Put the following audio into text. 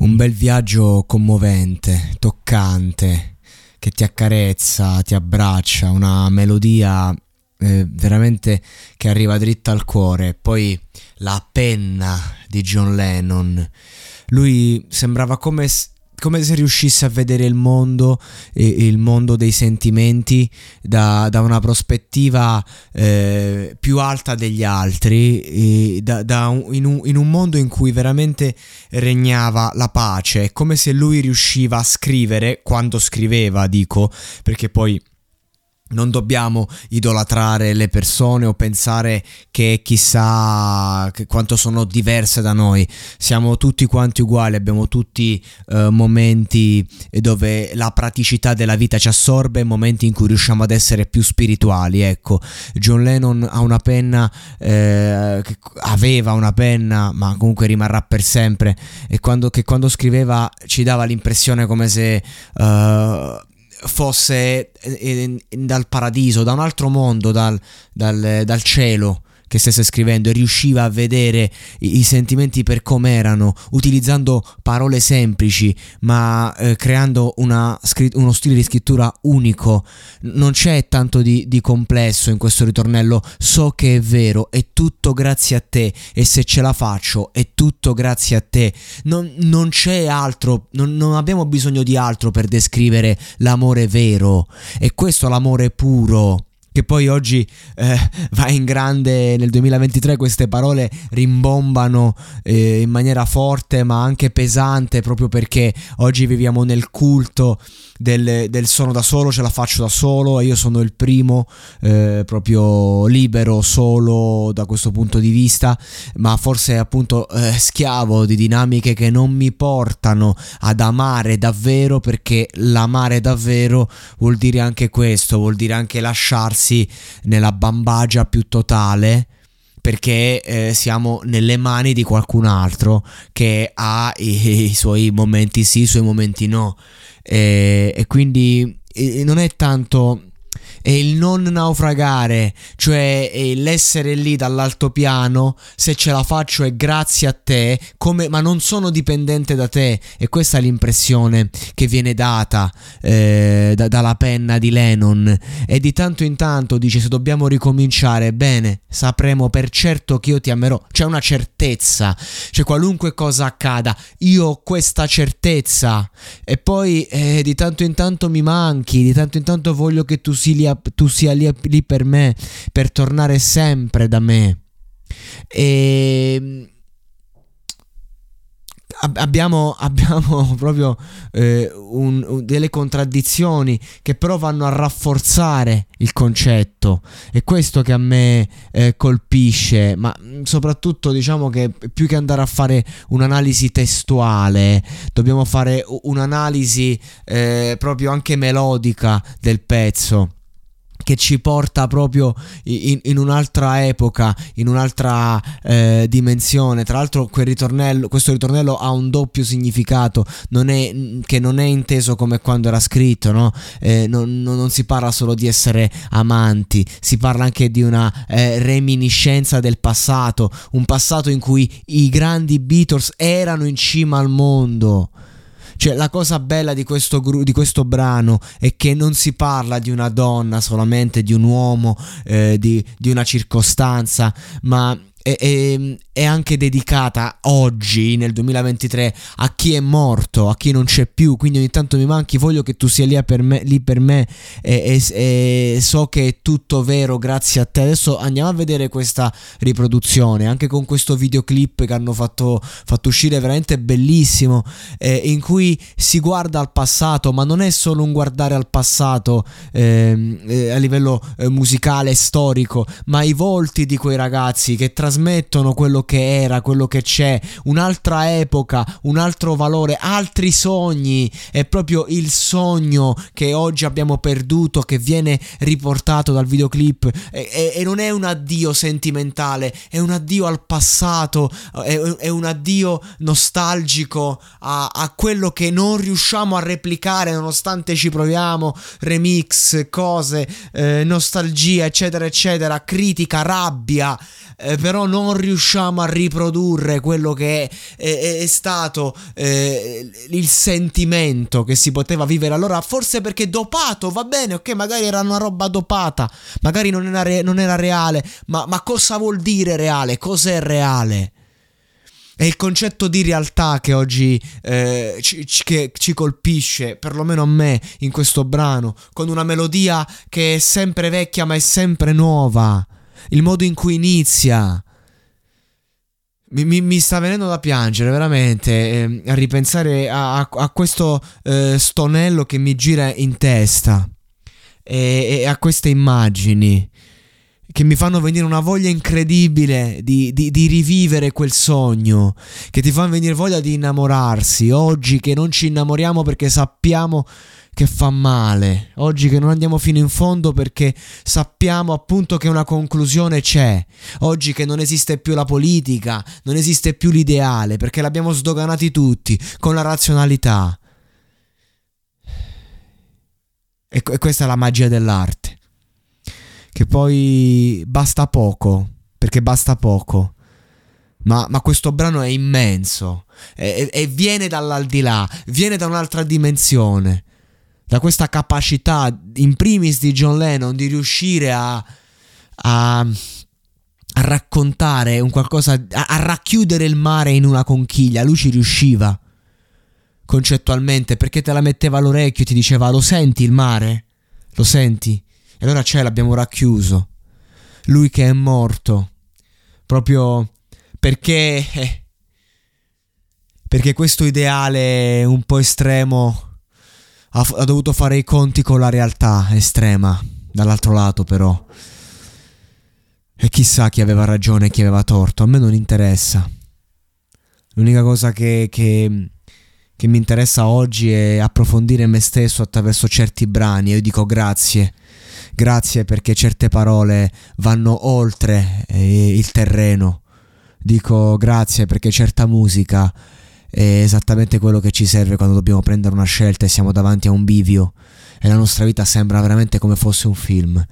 Un bel viaggio commovente, toccante, che ti accarezza, ti abbraccia, una melodia eh, veramente che arriva dritta al cuore. Poi la penna di John Lennon. Lui sembrava come come se riuscisse a vedere il mondo, eh, il mondo dei sentimenti da, da una prospettiva eh, più alta degli altri, da, da un, in, un, in, un, mondo in cui veramente regnava la pace, è come se lui riusciva a scrivere, quando scriveva dico, perché poi non dobbiamo idolatrare le persone o pensare che chissà quanto sono diverse da noi. Siamo tutti quanti uguali, abbiamo tutti uh, momenti dove la praticità della vita ci assorbe, momenti in cui riusciamo ad essere più spirituali. Ecco, John Lennon ha una penna, eh, aveva una penna, ma comunque rimarrà per sempre. E quando, che quando scriveva ci dava l'impressione come se. Uh, fosse in, dal paradiso, da un altro mondo, dal, dal, dal cielo che stesse scrivendo e riusciva a vedere i, i sentimenti per com'erano, utilizzando parole semplici, ma eh, creando una, uno stile di scrittura unico. Non c'è tanto di, di, complesso in questo ritornello, so che è vero, è tutto grazie a te e se ce la faccio è tutto grazie a te. Non, non c'è altro, non, non abbiamo bisogno di altro per descrivere l'amore vero. E questo l'amore puro che poi oggi eh, va in grande nel 2023 queste parole rimbombano eh, in maniera forte ma anche pesante proprio perché oggi viviamo nel culto del, del, sono da solo, ce la faccio da solo e io sono il primo eh, proprio libero, solo da questo punto di vista, ma forse appunto eh, schiavo di dinamiche che non mi portano ad amare davvero perché l'amare davvero vuol dire anche questo, vuol dire anche lasciarsi nella bambagia più totale perché eh, siamo nelle mani di qualcun altro che ha i, i, suoi momenti sì, i suoi momenti no. E, e quindi e non è tanto è il non naufragare, cioè l'essere lì dall'altopiano, se ce la faccio è grazie a te, come, ma non sono dipendente da te. E questa è l'impressione che viene data eh, da, dalla penna di Lennon. E di tanto in tanto dice: Se dobbiamo ricominciare, bene, sapremo per certo che io ti amerò. C'è una certezza, cioè qualunque cosa accada, io ho questa certezza. E poi eh, di tanto in tanto mi manchi, di tanto in tanto voglio che tu sia tu sia lì, lì per me, per tornare sempre da me. E abbiamo, abbiamo proprio eh, un, un, delle contraddizioni che però vanno a rafforzare il concetto. È questo che a me eh, colpisce, ma mm, soprattutto diciamo che più che andare a fare un'analisi testuale, dobbiamo fare un'analisi eh, proprio anche melodica del pezzo che ci porta proprio in, in un'altra epoca, in un'altra eh, dimensione. Tra l'altro ritornello, questo ritornello ha un doppio significato, non è, che non è inteso come quando era scritto, no? eh, non, non, si parla solo di essere amanti, si parla anche di una eh, reminiscenza del passato, un passato in cui i grandi Beatles erano in cima al mondo. Cioè, la cosa bella di questo, di questo brano è che non si parla di una donna solamente, di un uomo, eh, di, di una circostanza, ma è, è, è, anche dedicata oggi, nel 2023, a chi è morto, a chi non c'è più. Quindi ogni tanto mi manchi, voglio che tu sia lì per me, lì per me e, e, e, so che è tutto vero grazie a te. Adesso andiamo a vedere questa riproduzione, anche con questo videoclip che hanno fatto, fatto uscire veramente bellissimo, eh, in cui si guarda al passato, ma non è solo un guardare al passato ehm, eh, a livello eh, musicale storico, ma i volti di quei ragazzi che trasmettono trasmettono quello che era, quello che c'è, un'altra epoca, un altro valore, altri sogni. È proprio il sogno che oggi abbiamo perduto che viene riportato dal videoclip. E, e, e non è un addio sentimentale, è un addio al passato, è, è un addio nostalgico a, a quello che non riusciamo a replicare nonostante ci proviamo, remix, cose, eh, nostalgia, eccetera, eccetera, critica, rabbia, eh, però non riusciamo a riprodurre quello che è, è, è stato eh, il sentimento che si poteva vivere allora, forse perché dopato, va bene, ok, magari era una roba dopata, magari non era, re, non era reale, ma, ma cosa vuol dire reale? Cos'è reale? È il concetto di realtà che oggi eh, ci, che ci colpisce, perlomeno a me, in questo brano, con una melodia che è sempre vecchia ma è sempre nuova il modo in cui inizia. Mi, mi, mi sta venendo da piangere veramente eh, a ripensare a, a, a questo eh, stonello che mi gira in testa e, e, a queste immagini che mi fanno venire una voglia incredibile di, di, di, rivivere quel sogno, che ti fanno venire voglia di innamorarsi. Oggi che non ci innamoriamo perché sappiamo che fa male, oggi che non andiamo fino in fondo perché sappiamo appunto che una conclusione c'è, oggi che non esiste più la politica, non esiste più l'ideale perché l'abbiamo sdoganati tutti con la razionalità. E, e questa è la magia dell'arte, che poi basta poco, perché basta poco. Ma, ma, questo brano è immenso e, e, viene dall'aldilà, viene da un'altra dimensione da questa capacità in primis di John Lennon di riuscire a, a, a raccontare un qualcosa, a, a racchiudere il mare in una conchiglia. Lui ci riusciva concettualmente perché te la metteva all'orecchio e ti diceva lo senti il mare? Lo senti? E allora c'è, l'abbiamo racchiuso. Lui che è morto proprio perché... Eh, perché questo ideale un po' estremo ha, ha dovuto fare i conti con la realtà estrema, dall'altro lato però. E chissà chi aveva ragione e chi aveva torto, a me non interessa. L'unica cosa che, che, che, mi interessa oggi è approfondire me stesso attraverso certi brani io dico grazie. Grazie perché certe parole vanno oltre eh, il terreno. Dico grazie perché certa musica è esattamente quello che ci serve quando dobbiamo prendere una scelta e siamo davanti a un bivio e la nostra vita sembra veramente come fosse un film.